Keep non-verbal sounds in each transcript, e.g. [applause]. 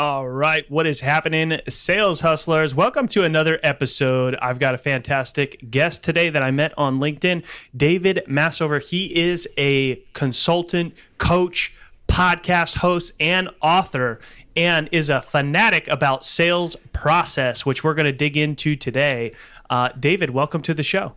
All right, what is happening, sales hustlers? Welcome to another episode. I've got a fantastic guest today that I met on LinkedIn, David Masover. He is a consultant, coach, podcast host, and author, and is a fanatic about sales process, which we're going to dig into today. Uh, David, welcome to the show.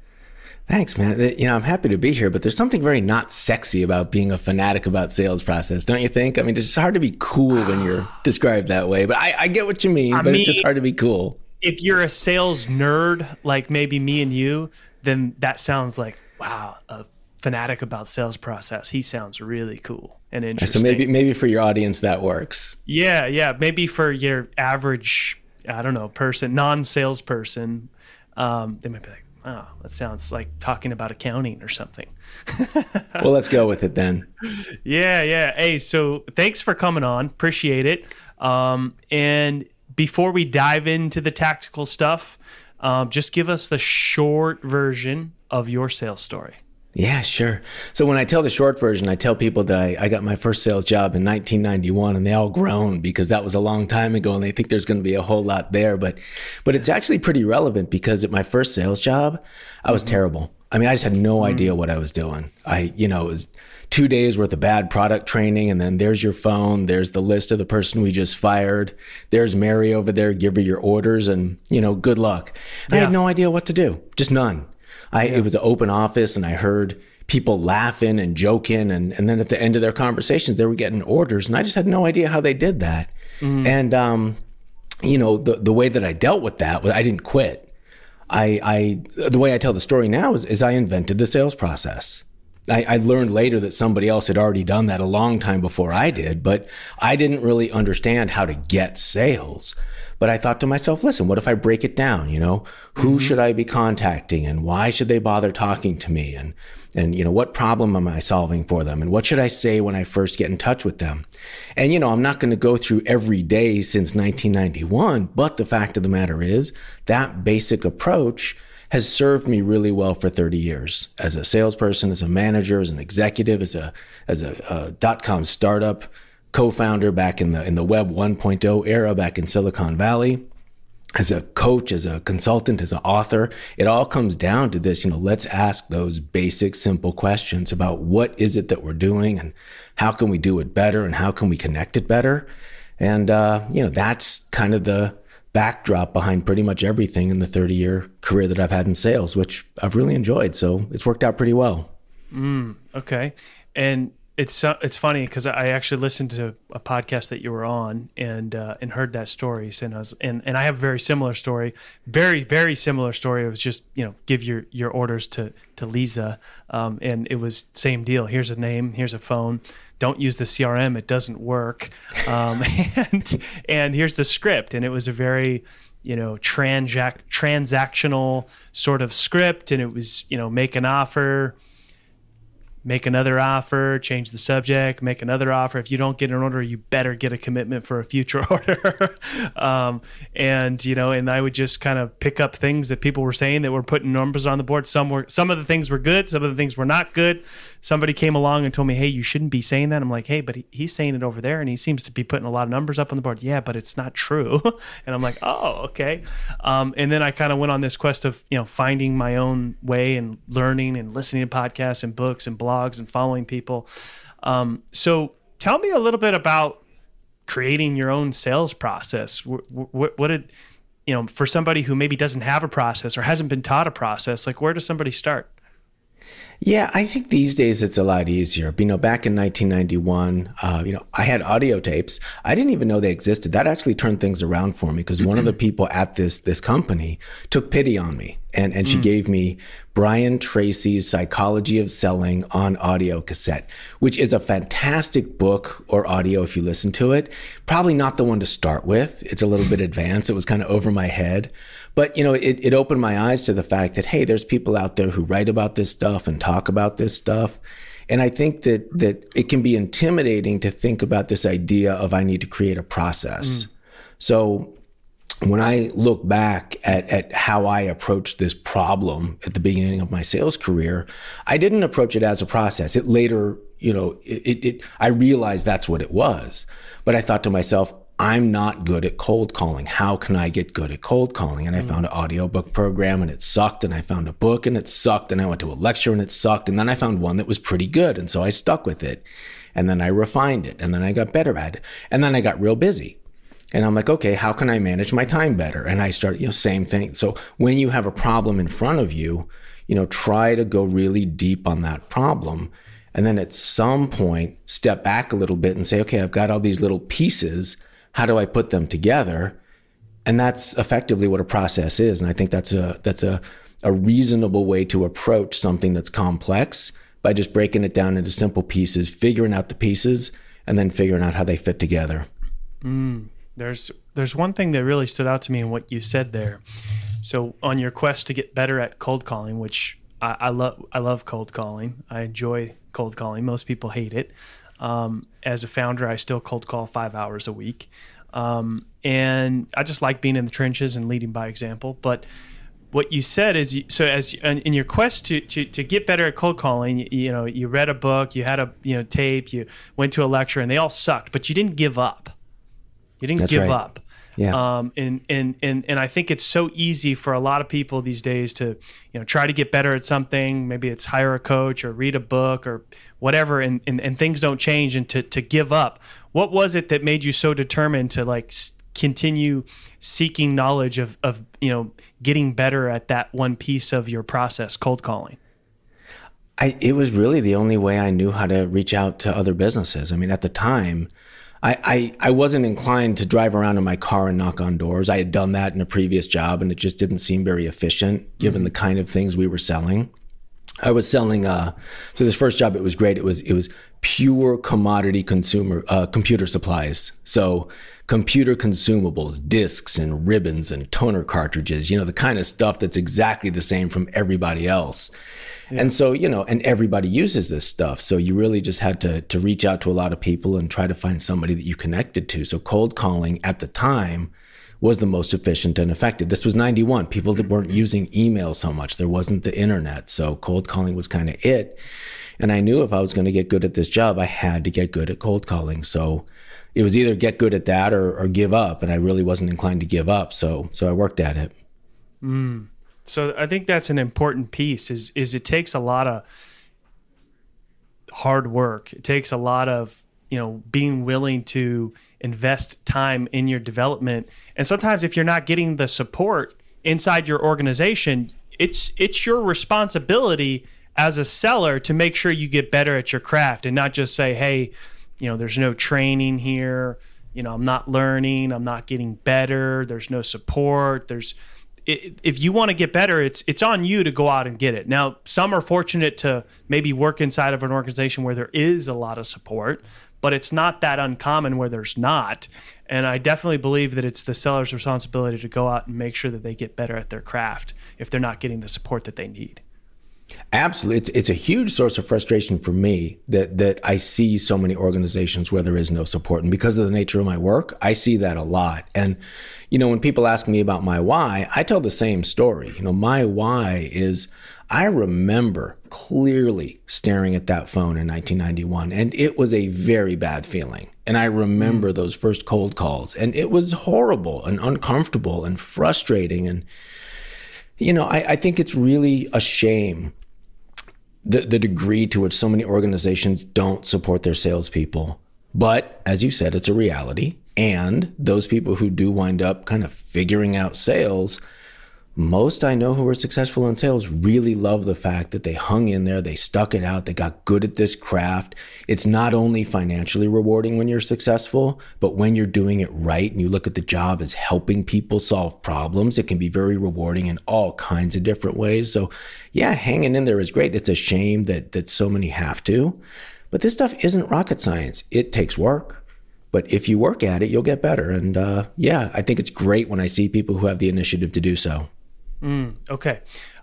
Thanks, man. You know, I'm happy to be here, but there's something very not sexy about being a fanatic about sales process, don't you think? I mean, it's just hard to be cool when you're [sighs] described that way, but I, I get what you mean, I but mean, it's just hard to be cool. If you're a sales nerd, like maybe me and you, then that sounds like, wow, a fanatic about sales process. He sounds really cool and interesting. So maybe, maybe for your audience that works. Yeah, yeah. Maybe for your average, I don't know, person, non-salesperson, um, they might be like, oh, that sounds like talking about accounting or something. [laughs] well, let's go with it then. Yeah, yeah. Hey, so thanks for coming on. Appreciate it. Um, and before we dive into the tactical stuff, um, just give us the short version of your sales story. Yeah, sure. So when I tell the short version, I tell people that I, I, got my first sales job in 1991 and they all groan because that was a long time ago and they think there's going to be a whole lot there. But, but it's actually pretty relevant because at my first sales job, I was mm-hmm. terrible. I mean, I just had no mm-hmm. idea what I was doing. I, you know, it was two days worth of bad product training. And then there's your phone. There's the list of the person we just fired. There's Mary over there. Give her your orders and, you know, good luck. Yeah. I had no idea what to do. Just none. I, yeah. it was an open office and I heard people laughing and joking. And, and then at the end of their conversations, they were getting orders. And I just had no idea how they did that. Mm. And, um, you know, the, the way that I dealt with that was I didn't quit. I, I, the way I tell the story now is, is I invented the sales process. I, I, learned later that somebody else had already done that a long time before I did, but I didn't really understand how to get sales. But I thought to myself, listen, what if I break it down? You know, who mm-hmm. should I be contacting and why should they bother talking to me? And, and, you know, what problem am I solving for them? And what should I say when I first get in touch with them? And, you know, I'm not going to go through every day since 1991, but the fact of the matter is that basic approach has served me really well for 30 years as a salesperson, as a manager, as an executive, as a, as a, a dot com startup co-founder back in the in the web 1.0 era back in Silicon Valley as a coach, as a consultant, as an author, it all comes down to this, you know, let's ask those basic, simple questions about what is it that we're doing and how can we do it better and how can we connect it better. And, uh, you know, that's kind of the backdrop behind pretty much everything in the 30 year career that I've had in sales, which I've really enjoyed. So it's worked out pretty well. Mm, okay. And it's uh, it's funny because I actually listened to a podcast that you were on and uh, and heard that story. And I was and, and I have a very similar story, very very similar story. It was just you know give your your orders to to Lisa, um, and it was same deal. Here's a name, here's a phone. Don't use the CRM; it doesn't work. Um, [laughs] and and here's the script, and it was a very you know transac- transactional sort of script, and it was you know make an offer make another offer, change the subject, make another offer. If you don't get an order, you better get a commitment for a future [laughs] order. um, and you know, and I would just kind of pick up things that people were saying that were putting numbers on the board. Some were, some of the things were good, some of the things were not good. Somebody came along and told me, "Hey, you shouldn't be saying that." I'm like, "Hey, but he, he's saying it over there, and he seems to be putting a lot of numbers up on the board." Yeah, but it's not true. [laughs] and I'm like, "Oh, okay." Um, and then I kind of went on this quest of you know finding my own way and learning and listening to podcasts and books and blogs blogs and following people. Um, so tell me a little bit about creating your own sales process. What, what, what did you know for somebody who maybe doesn't have a process or hasn't been taught a process? Like where does somebody start? Yeah, I think these days it's a lot easier. You know, back in 1991, uh, you know, I had audio tapes. I didn't even know they existed. That actually turned things around for me because one of the [clears throat] people at this this company took pity on me and and she mm. gave me Brian Tracy's Psychology of Selling on audio cassette, which is a fantastic book or audio if you listen to it. Probably not the one to start with. It's a little bit [sighs] advanced. It was kind of over my head. But, you know, it, it opened my eyes to the fact that, hey, there's people out there who write about this stuff and talk about this stuff. And I think that that it can be intimidating to think about this idea of I need to create a process. Mm. So when I look back at, at how I approached this problem at the beginning of my sales career, I didn't approach it as a process. It later, you know, it, it, I realized that's what it was. But I thought to myself, I'm not good at cold calling. How can I get good at cold calling? And I mm. found an audiobook program and it sucked. And I found a book and it sucked. And I went to a lecture and it sucked. And then I found one that was pretty good. And so I stuck with it. And then I refined it. And then I got better at it. And then I got real busy. And I'm like, okay, how can I manage my time better? And I started, you know, same thing. So when you have a problem in front of you, you know, try to go really deep on that problem. And then at some point, step back a little bit and say, okay, I've got all these little pieces. How do I put them together? And that's effectively what a process is. And I think that's a, that's a, a reasonable way to approach something that's complex by just breaking it down into simple pieces, figuring out the pieces, and then figuring out how they fit together. Mm, there's there's one thing that really stood out to me in what you said there. So on your quest to get better at cold calling, which I, I love, I love cold calling. I enjoy cold calling. Most people hate it. Um, as a founder, I still cold call five hours a week, um, and I just like being in the trenches and leading by example. But what you said is you, so as in your quest to, to to get better at cold calling you, you, know you read a book you had a you know tape you went to a lecture and they all sucked but you didn't give up you didn't That's give right. up. Yeah. Um, and, and, and, and I think it's so easy for a lot of people these days to, you know, try to get better at something. Maybe it's hire a coach or read a book or whatever. And, and, and things don't change and to, to give up. What was it that made you so determined to like continue seeking knowledge of, of, you know, getting better at that one piece of your process, cold calling? I, it was really the only way I knew how to reach out to other businesses. I mean, at the time, I, I, I wasn't inclined to drive around in my car and knock on doors. I had done that in a previous job and it just didn't seem very efficient given mm-hmm. the kind of things we were selling. I was selling uh so this first job it was great. It was it was pure commodity consumer uh, computer supplies. So computer consumables, discs and ribbons and toner cartridges, you know, the kind of stuff that's exactly the same from everybody else. Yeah. And so, you know, and everybody uses this stuff. So you really just had to to reach out to a lot of people and try to find somebody that you connected to. So cold calling at the time was the most efficient and effective. This was 91. People that weren't using email so much. There wasn't the internet. So cold calling was kind of it. And I knew if I was going to get good at this job, I had to get good at cold calling. So it was either get good at that or, or give up. And I really wasn't inclined to give up. So, so I worked at it. Mm. So I think that's an important piece is is it takes a lot of hard work. It takes a lot of, you know, being willing to invest time in your development. And sometimes if you're not getting the support inside your organization, it's it's your responsibility as a seller to make sure you get better at your craft and not just say, "Hey, you know, there's no training here, you know, I'm not learning, I'm not getting better, there's no support, there's if you want to get better, it's it's on you to go out and get it. Now, some are fortunate to maybe work inside of an organization where there is a lot of support, but it's not that uncommon where there's not. And I definitely believe that it's the seller's responsibility to go out and make sure that they get better at their craft if they're not getting the support that they need. Absolutely, it's it's a huge source of frustration for me that that I see so many organizations where there is no support, and because of the nature of my work, I see that a lot. And you know, when people ask me about my why, I tell the same story. You know, my why is I remember clearly staring at that phone in 1991, and it was a very bad feeling. And I remember mm. those first cold calls, and it was horrible and uncomfortable and frustrating. And, you know, I, I think it's really a shame the, the degree to which so many organizations don't support their salespeople. But as you said, it's a reality. And those people who do wind up kind of figuring out sales, most I know who were successful in sales really love the fact that they hung in there, they stuck it out, they got good at this craft. It's not only financially rewarding when you're successful, but when you're doing it right and you look at the job as helping people solve problems, it can be very rewarding in all kinds of different ways. So, yeah, hanging in there is great. It's a shame that that so many have to. But this stuff isn't rocket science. It takes work. But if you work at it, you'll get better. And uh, yeah, I think it's great when I see people who have the initiative to do so. Mm, okay.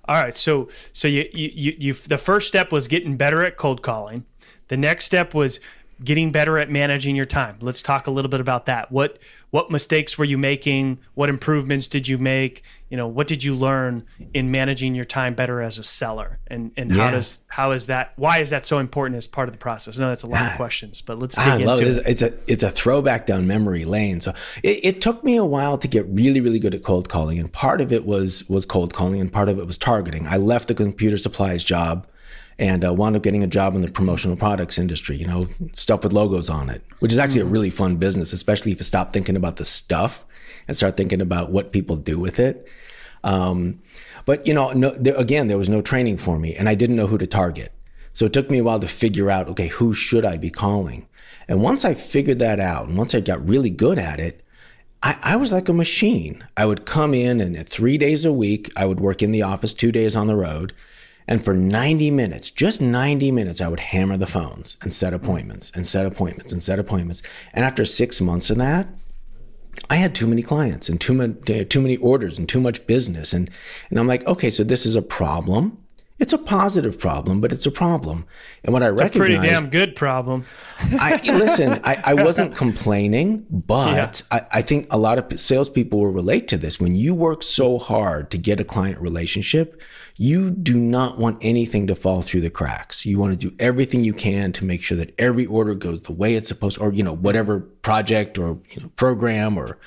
All right. So so you, you you the first step was getting better at cold calling. The next step was getting better at managing your time. Let's talk a little bit about that. What what mistakes were you making? What improvements did you make? You know, what did you learn in managing your time better as a seller? And and yeah. how does how is that why is that so important as part of the process? I know that's a lot ah, of questions, but let's dig I love into it. It's a it's a throwback down memory lane. So it, it took me a while to get really really good at cold calling, and part of it was was cold calling, and part of it was targeting. I left the computer supplies job and uh, wound up getting a job in the promotional products industry, you know, stuff with logos on it, which is actually mm-hmm. a really fun business, especially if you stop thinking about the stuff and start thinking about what people do with it. Um, but, you know, no, there, again, there was no training for me and I didn't know who to target. So it took me a while to figure out, okay, who should I be calling? And once I figured that out and once I got really good at it, I, I, was like a machine. I would come in and three days a week, I would work in the office, two days on the road. And for 90 minutes, just 90 minutes, I would hammer the phones and set appointments and set appointments and set appointments. And after six months of that, I had too many clients and too many, too many orders and too much business. And, and I'm like, okay, so this is a problem. It's a positive problem, but it's a problem. And what I it's recognize, a pretty damn good problem. I listen. I, I wasn't [laughs] complaining, but yeah. I, I, think a lot of salespeople will relate to this. When you work so hard to get a client relationship, you do not want anything to fall through the cracks. You want to do everything you can to make sure that every order goes the way it's supposed, to, or you know, whatever project or you know, program or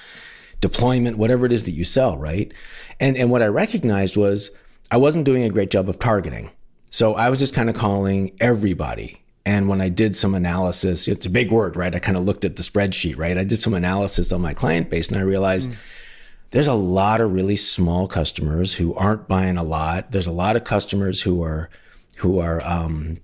deployment, whatever it is that you sell, right? And and what I recognized was I wasn't doing a great job of targeting. So I was just kind of calling everybody. And when I did some analysis, it's a big word, right? I kind of looked at the spreadsheet, right? I did some analysis on my client base and I realized mm. There's a lot of really small customers who aren't buying a lot. There's a lot of customers who are, who are, um,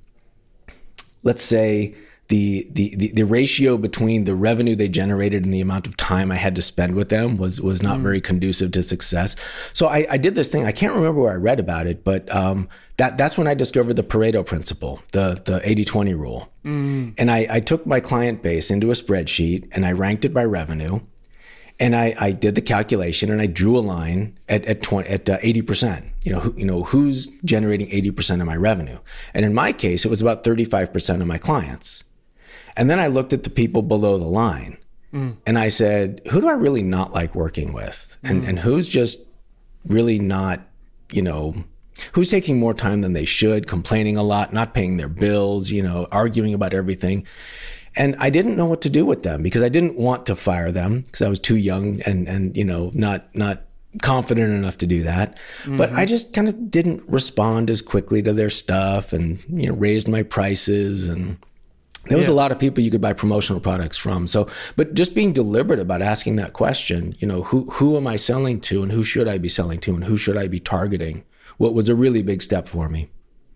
let's say, the, the, the, the, ratio between the revenue they generated and the amount of time I had to spend with them was, was not mm. very conducive to success. So I, I, did this thing. I can't remember where I read about it, but um, that, that's when I discovered the Pareto principle, the, the 80 20 rule. Mm. And I, I took my client base into a spreadsheet and I ranked it by revenue. And I, I did the calculation and I drew a line at, at 20, at uh, 80%. You know, who, you know, who's generating 80% of my revenue? And in my case, it was about 35% of my clients. And then I looked at the people below the line mm. and I said, who do I really not like working with? And, mm. and who's just really not, you know, who's taking more time than they should, complaining a lot, not paying their bills, you know, arguing about everything. And I didn't know what to do with them because I didn't want to fire them because I was too young and, and, you know, not, not confident enough to do that. Mm-hmm. But I just kind of didn't respond as quickly to their stuff and, you know, raised my prices and, there was yeah. a lot of people you could buy promotional products from. So, but just being deliberate about asking that question, you know, who who am I selling to, and who should I be selling to, and who should I be targeting? What was a really big step for me.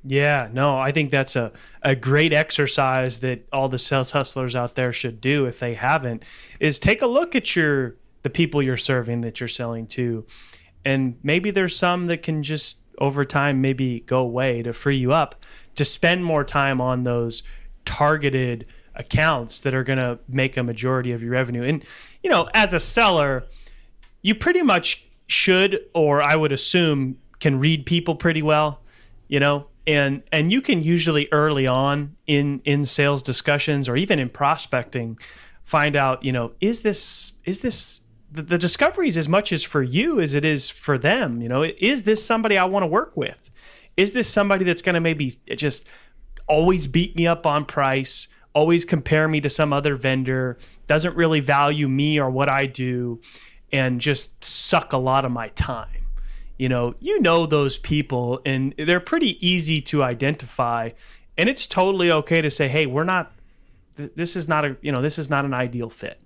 Yeah, no, I think that's a, a great exercise that all the sales hustlers out there should do if they haven't, is take a look at your the people you're serving that you're selling to. And maybe there's some that can just over time maybe go away to free you up to spend more time on those targeted accounts that are going to make a majority of your revenue. And, you know, as a seller, you pretty much should, or I would assume, can read people pretty well. You know, and and you can usually early on in in sales discussions or even in prospecting find out you know is this is this the, the discovery is as much as for you as it is for them you know? Is this somebody i want to work with? Is this somebody that's going to maybe just always beat me up on price always compare me to some other vendor doesn't really value me or what i do and just suck a lot of my time you know, you know those people and they're pretty easy to identify. And it's totally okay to say, hey, we're not, this is not a, you know, this is not an ideal fit.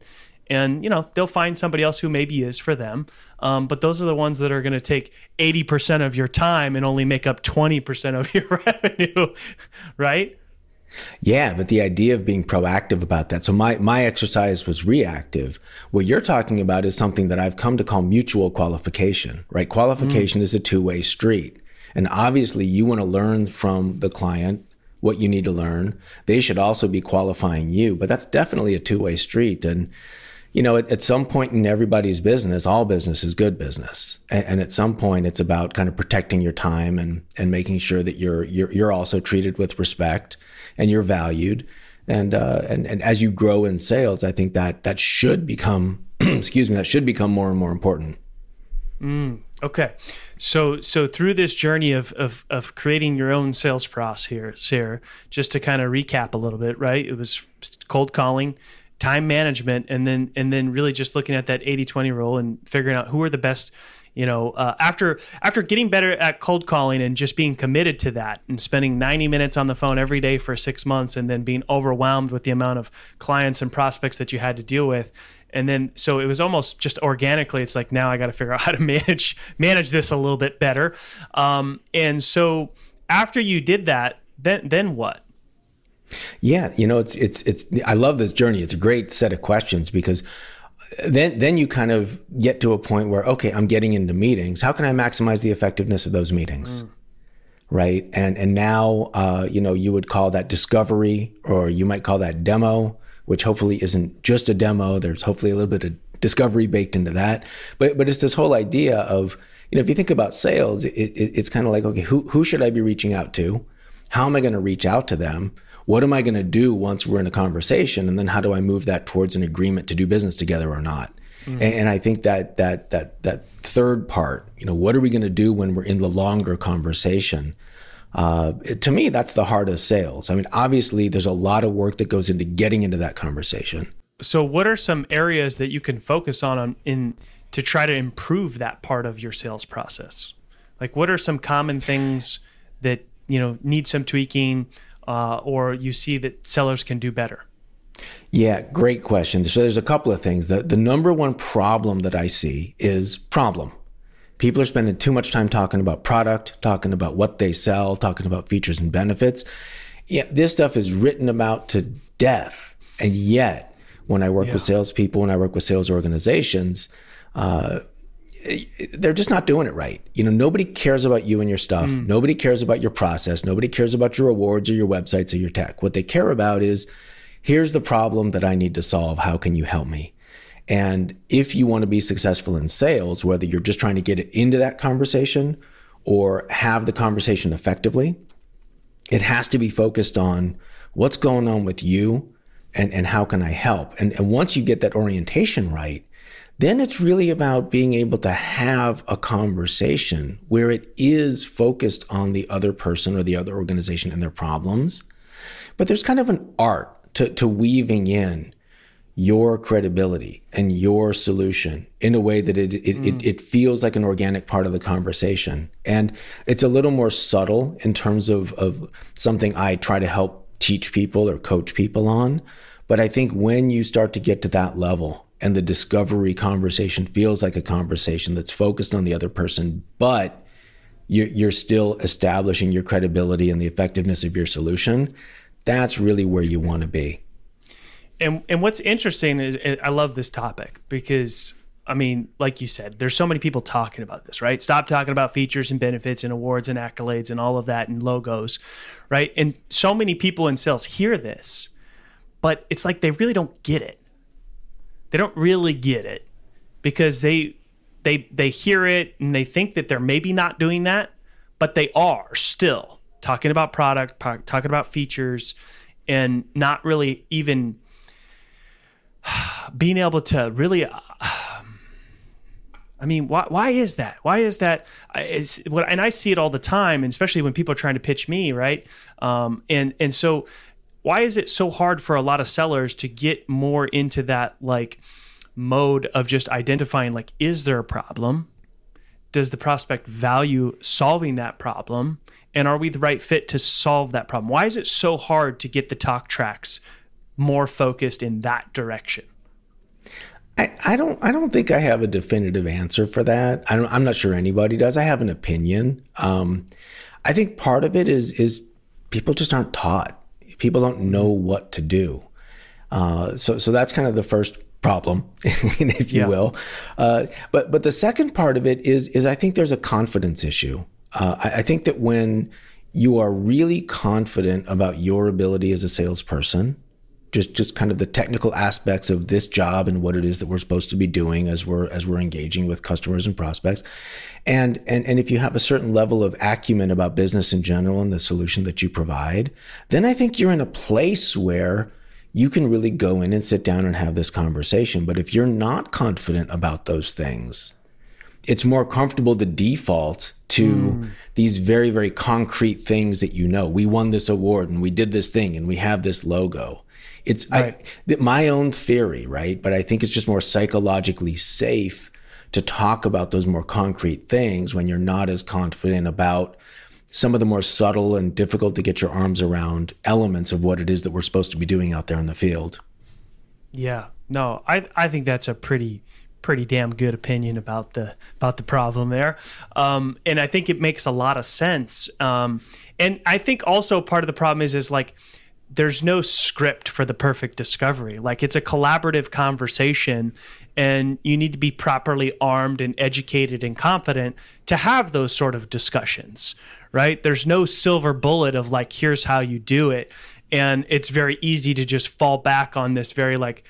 And, you know, they'll find somebody else who maybe is for them. Um, but those are the ones that are going to take 80% of your time and only make up 20% of your [laughs] revenue, right? Yeah, but the idea of being proactive about that. So my my exercise was reactive. What you're talking about is something that I've come to call mutual qualification, right? Qualification mm. is a two-way street. And obviously you want to learn from the client what you need to learn. They should also be qualifying you, but that's definitely a two-way street and you know, at, at, some point in everybody's business, all business is good business, and, and, at some point, it's about kind of protecting your time and and making sure that you're you're you're also treated with respect and you're valued. And uh, and and as you grow in sales, I think that that should become [clears throat] excuse me that should become more and more important. Mm, okay, so so through this journey of, of of creating your own sales process here, Sarah, just to kind of recap a little bit, right? It was cold calling, time management and then and then really just looking at that 80-20 rule and figuring out who are the best you know uh, after after getting better at cold calling and just being committed to that and spending 90 minutes on the phone every day for six months and then being overwhelmed with the amount of clients and prospects that you had to deal with. And then so it was almost just organically it's like now i got to figure out [laughs] how to manage manage this a little bit better. Um, and so after you did that then then what yeah, you know, it's it's it's. I love this journey. It's a great set of questions because then then you kind of get to a point where okay, I'm getting into meetings. How can I maximize the effectiveness of those meetings? Mm. Right, and and now uh, you know you would call that discovery, or you might call that demo, which hopefully isn't just a demo. There's hopefully a little bit of discovery baked into that, but but it's this whole idea of you know if you think about sales, it, it, it's kind of like okay, who who should I be reaching out to? How am I going to reach out to them? What am I going to do once we're in a conversation? And then how do I move that towards an agreement to do business together or not? Mm-hmm. And, and, I think that that that that third part, you know, what are we going to do when we're in the longer conversation? Uh, to me, that's the heart of sales. I mean, obviously, there's a lot of work that goes into getting into that conversation. So, what are some areas that you can focus on, on in to try to improve that part of your sales process? Like, what are some common things that you know need some tweaking? Uh, or you see that sellers can do better? Yeah, great question. So there's a couple of things. The the number one problem that I see is problem. People are spending too much time talking about product, talking about what they sell, talking about features and benefits. Yeah, this stuff is written about to death. And yet, when I work yeah. with salespeople, when I work with sales organizations, uh, they're just not doing it right. You know, nobody cares about you and your stuff. Mm. Nobody cares about your process. Nobody cares about your rewards or your websites or your tech. What they care about is here's the problem that I need to solve. How can you help me? And if you want to be successful in sales, whether you're just trying to get it into that conversation or have the conversation effectively, it has to be focused on what's going on with you and, and how can I help? And, and once you get that orientation right, then it's really about being able to have a conversation where it is focused on the other person or the other organization and their problems. But there's kind of an art to, to weaving in your credibility and your solution in a way that it it, mm. it it feels like an organic part of the conversation. And it's a little more subtle in terms of, of something I try to help teach people or coach people on. But I think when you start to get to that level, and the discovery conversation feels like a conversation that's focused on the other person, but you're, still establishing your credibility and the effectiveness of your solution, that's really where you want to be. And and what's interesting is I love this topic because I mean, like you said, there's so many people talking about this, right? Stop talking about features and benefits and awards and accolades and all of that and logos, right? And so many people in sales hear this, but it's like they really don't get it they don't really get it because they they they hear it and they think that they're maybe not doing that, but they are still. talking about product, talking about features, and not really even [sighs] being able to really. Uh, I mean, why, why is that? Why is that? It's what, and I see it all the time, and especially when people are trying to pitch me, right? Um, and and so, why is it so hard for a lot of sellers to get more into that like mode of just identifying like, is there a problem? Does the prospect value solving that problem? And are we the right fit to solve that problem? Why is it so hard to get the talk tracks more focused in that direction? I, I don't I don't think I have a definitive answer for that. I don't I'm not sure anybody does. I have an opinion. Um, I think part of it is is people just aren't taught. People don't know what to do. Uh, so so that's kind of the first problem, [laughs] if you yeah. will. Uh, but but the second part of it is is I think there's a confidence issue. Uh, I, I think that when you are really confident about your ability as a salesperson just just kind of the technical aspects of this job and what it is that we're supposed to be doing as we're as we're engaging with customers and prospects. And and and if you have a certain level of acumen about business in general and the solution that you provide then i think you're in a place where you can really go in and sit down and have this conversation. But if you're not confident about those things it's more comfortable to default to mm. these very very concrete things that you know. We won this award and we did this thing and we have this logo it's right. I, my own theory, right? But I think it's just more psychologically safe to talk about those more concrete things when you're not as confident about some of the more subtle and difficult to get your arms around elements of what it is that we're supposed to be doing out there in the field. Yeah. No, I I think that's a pretty pretty damn good opinion about the about the problem there, um, and I think it makes a lot of sense. Um, and I think also part of the problem is is like there's no script for the perfect discovery. Like it's a collaborative conversation and you need to be properly armed and educated and confident to have those sort of discussions, right? There's no silver bullet of like here's how you do it. And it's very easy to just fall back on this very like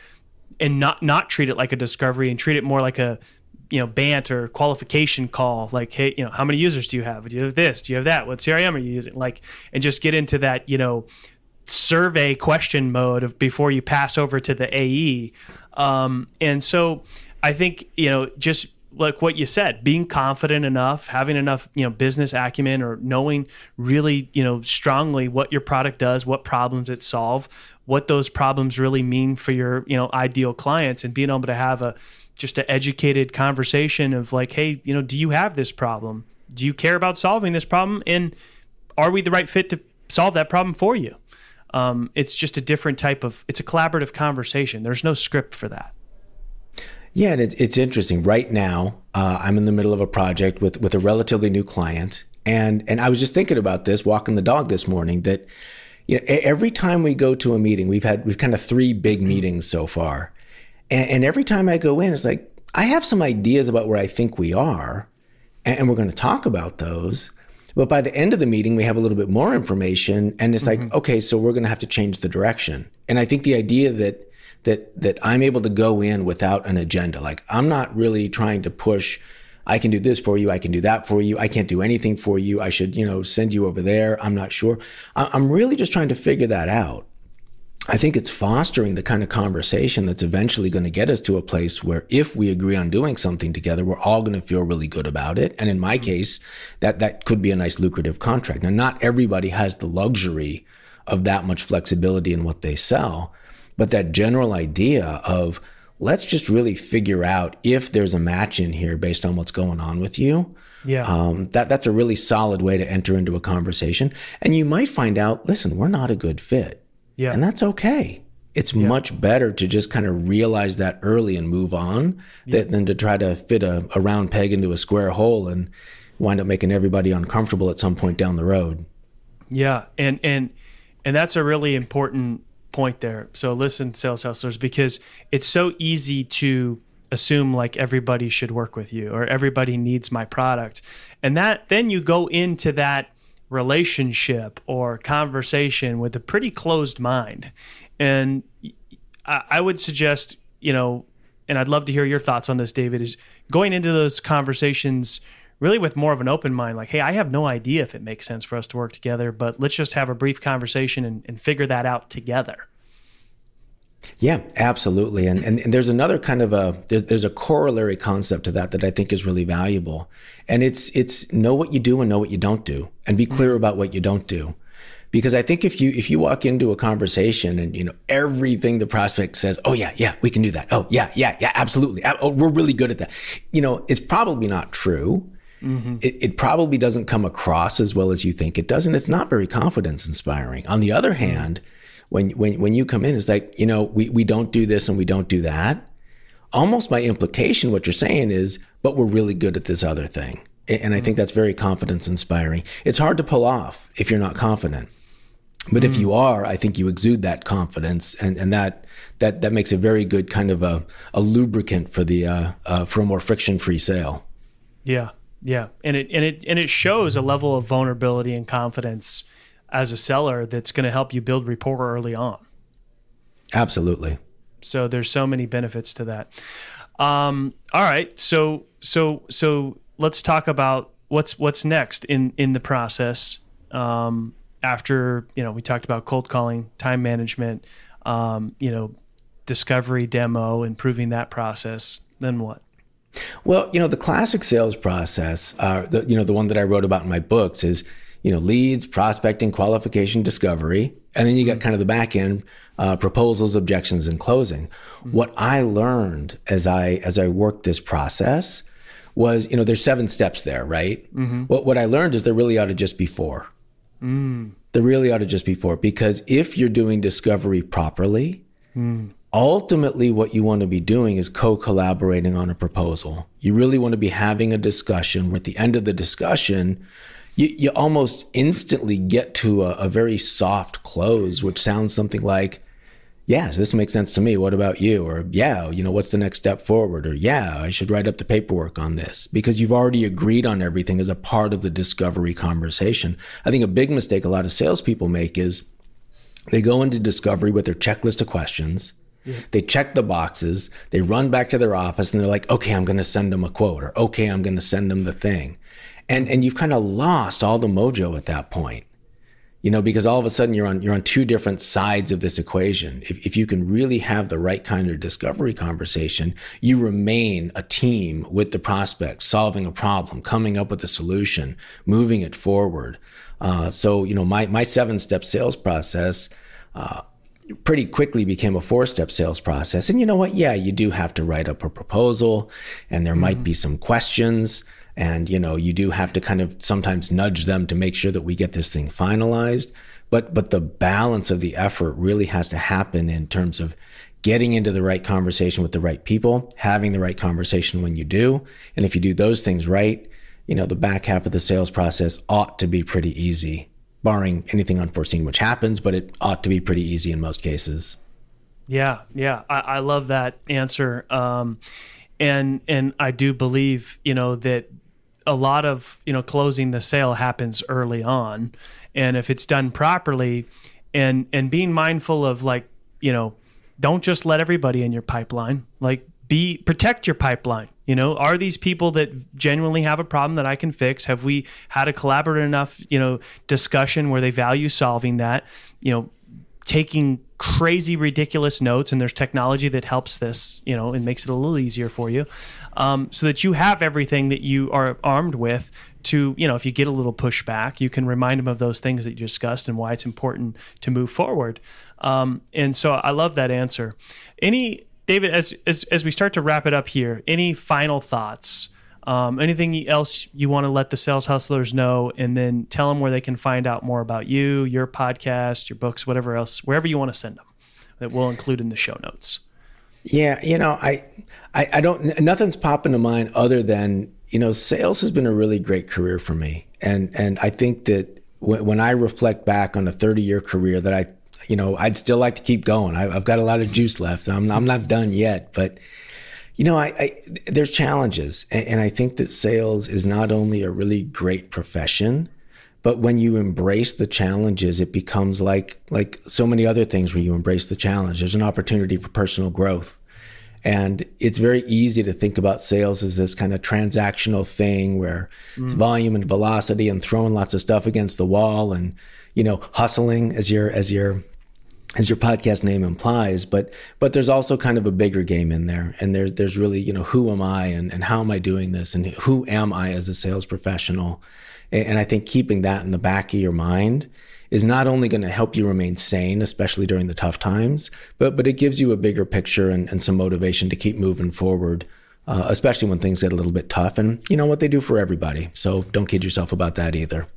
and not not treat it like a discovery and treat it more like a you know banter qualification call. Like hey you know how many users do you have? Do you have this? Do you have that? What crm are you using? Like and just get into that you know survey question mode of before you pass over to the AE. Um, and so I think, you know, just like what you said, being confident enough, having enough, you know, business acumen or knowing really, you know, strongly what your product does, what problems it solve, what those problems really mean for your, you know, ideal clients and being able to have a just an educated conversation of like, hey, you know, do you have this problem? Do you care about solving this problem? And are we the right fit to solve that problem for you? Um, it's just a different type of. It's a collaborative conversation. There's no script for that. Yeah, and it, it's interesting. Right now, uh, I'm in the middle of a project with with a relatively new client, and and I was just thinking about this walking the dog this morning. That you know, every time we go to a meeting, we've had we've kind of three big meetings so far, and, and every time I go in, it's like I have some ideas about where I think we are, and, and we're going to talk about those. But by the end of the meeting, we have a little bit more information, and it's mm-hmm. like, okay, so we're going to have to change the direction. And I think the idea that that that I'm able to go in without an agenda, like I'm not really trying to push. I can do this for you. I can do that for you. I can't do anything for you. I should, you know, send you over there. I'm not sure. I'm really just trying to figure that out. I think it's fostering the kind of conversation that's eventually going to get us to a place where if we agree on doing something together, we're all going to feel really good about it. And in my case, that, that could be a nice lucrative contract. Now, not everybody has the luxury of that much flexibility in what they sell, but that general idea of let's just really figure out if there's a match in here based on what's going on with you. Yeah. Um, that, that's a really solid way to enter into a conversation. And you might find out, listen, we're not a good fit yeah. And that's okay. It's yeah. much better to just kind of realize that early and move on yeah. than to try to fit a, a round peg into a square hole and wind up making everybody uncomfortable at some point down the road. Yeah. And, and, and that's a really important point there. So listen, sales hustlers, because it's so easy to assume like everybody should work with you or everybody needs my product. And that then you go into that relationship or conversation with a pretty closed mind. And I, would suggest, you know, and I'd love to hear your thoughts on this, David, is going into those conversations really with more of an open mind, like, hey, I have no idea if it makes sense for us to work together, but let's just have a brief conversation and, and figure that out together. Yeah, absolutely. And, and, and there's another kind of a there's, there's a corollary concept to that that I think is really valuable. And it's it's know what you do and know what you don't do and be clear about what you don't do. Because I think if you if you walk into a conversation and you know everything the prospect says, "Oh yeah, yeah, we can do that. Oh yeah, yeah, yeah, absolutely. Oh, we're really good at that." You know, it's probably not true. Mm-hmm. It, it, probably doesn't come across as well as you think it does, and it's not very confidence inspiring. On the other hand, when when when you come in, it's like you know we we don't do this and we don't do that. Almost by implication, what you're saying is, but we're really good at this other thing, and I think mm-hmm. that's very confidence inspiring. It's hard to pull off if you're not confident, but mm. if you are, I think you exude that confidence, and and that that that makes a very good kind of a, a lubricant for the uh, uh, for a more friction free sale. Yeah, yeah, and it and it and it shows a level of vulnerability and confidence as a seller that's going to help you build rapport early on. Absolutely. So there's so many benefits to that. Um, all right, so so so let's talk about what's what's next in in the process. Um, after you know we talked about cold calling, time management, um, you know, discovery, demo, improving that process. Then what? Well, you know, the classic sales process, uh, the you know the one that I wrote about in my books is you know, leads, prospecting, qualification, discovery, and then you got kind of the back end uh, proposals, objections, and closing. Mm-hmm. What I learned as I as I worked this process was, you know, there's seven steps there, right? Mm-hmm. What what I learned is there really ought to just be four. Mm. There really ought to just be four because if you're doing discovery properly, mm. ultimately what you want to be doing is co-collaborating on a proposal. You really want to be having a discussion where at the end of the discussion you, you almost instantly get to a, a very soft close, which sounds something like, yes, this makes sense to me. What about you? Or, yeah, you know, what's the next step forward? Or, yeah, I should write up the paperwork on this because you've already agreed on everything as a part of the discovery conversation. I think a big mistake a lot of salespeople make is they go into discovery with their checklist of questions. Yeah. They check the boxes, they run back to their office and they're like, okay, I'm going to send them a quote or okay, I'm going to send them the thing and and you've kind of lost all the mojo at that point you know because all of a sudden you're on you're on two different sides of this equation. If, if you can really have the right kind of discovery conversation you remain a team with the prospect solving a problem coming up with a solution moving it forward. Uh, so you know my my seven step sales process uh, pretty quickly became a four step sales process. And you know what? Yeah you do have to write up a proposal and there mm-hmm. might be some questions and, you know, you do have to kind of sometimes nudge them to make sure that we get this thing finalized. But, but the balance of the effort really has to happen in terms of getting into the right conversation with the right people, having the right conversation when you do. And if you do those things right, you know, the back half of the sales process ought to be pretty easy, barring anything unforeseen which happens, but it ought to be pretty easy in most cases. Yeah, yeah, I, I love that answer, um, and and I do believe you know that a lot of you know closing the sale happens early on. And if it's done properly and and being mindful of like you know don't just let everybody in your pipeline. Like be protect your pipeline. You know are these people that genuinely have a problem that i can fix? Have we had a collaborative enough you know discussion where they value solving that? You know taking crazy ridiculous notes and there's technology that helps this you know and makes it a little easier for you um, so that you have everything that you are armed with to you know if you get a little pushback you can remind them of those things that you discussed and why it's important to move forward. Um, and so i love that answer. Any david as, as as we start to wrap it up here any final thoughts? Um, anything else you want to let the sales hustlers know, and then tell them where they can find out more about you, your podcast, your books, whatever else, wherever you want to send them, that we'll include in the show notes. Yeah, you know, I, I, I don't. Nothing's popping to mind other than you know, sales has been a really great career for me, and and I think that when, when I reflect back on a 30 year career, that I, you know, I'd still like to keep going. I, have got a lot of juice left. I'm I'm not done yet, but you know, I, I there's challenges, and, and I think that sales is not only a really great profession, but when you embrace the challenges, it becomes like like so many other things where you embrace the challenge. There's an opportunity for personal growth. And it's very easy to think about sales as this kind of transactional thing where mm. it's volume and velocity and throwing lots of stuff against the wall and, you know, hustling as your as your as your podcast name implies, but but there's also kind of a bigger game in there. And there's there's really, you know, who am I and, and how am I doing this and who am I as a sales professional? And, I think keeping that in the back of your mind is not only going to help you remain sane, especially during the tough times, but but it gives you a bigger picture and, and some motivation to keep moving forward, uh, especially when things get a little bit tough. And you know what they do for everybody, so don't kid yourself about that either.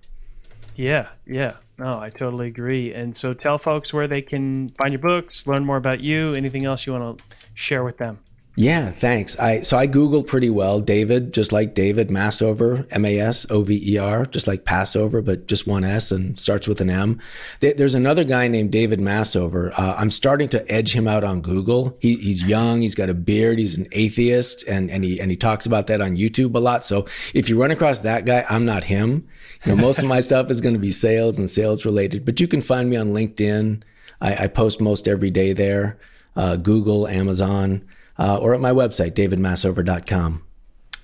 Yeah, yeah, no, I totally agree. And so tell folks where they can find your books, learn more about you, anything else you want to share with them. Yeah, thanks. I so I googled pretty well David, just like David Masover, M A S O V E R, just like Passover, but just one S and starts with an M. There's another guy named David Massover. Uh, I'm starting to edge him out on Google. He, he's young, he's got a beard, he's an atheist, and and he and he talks about that on YouTube a lot. So if you run across that guy, I'm not him. You know, most of my [laughs] stuff is going to be sales and sales related, but you can find me on LinkedIn. I, I post most every day there. Uh, Google, Amazon uh, or at my website, davidmasover.com.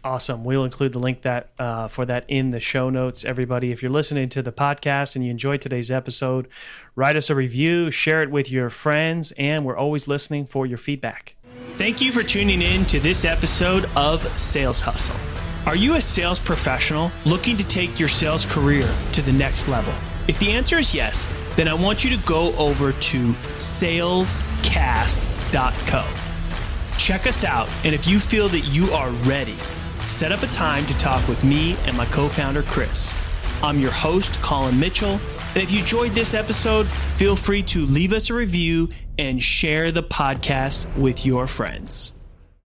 Awesome. We'll include the link that uh, for that in the show notes. Everybody, if you're listening to the podcast and you enjoyed today's episode, write us a review, share it with your friends, and we're always listening for your feedback. Thank you for tuning in to this episode of Sales Hustle. Are you a sales professional looking to take your sales career to the next level? If the answer is yes, then I want you to go over to salescast.co Check us out, and if you feel that you are ready, set up a time to talk with me and my co founder, Chris. I'm your host, Colin Mitchell, and if you enjoyed this episode, feel free to leave us a review and share the podcast with your friends.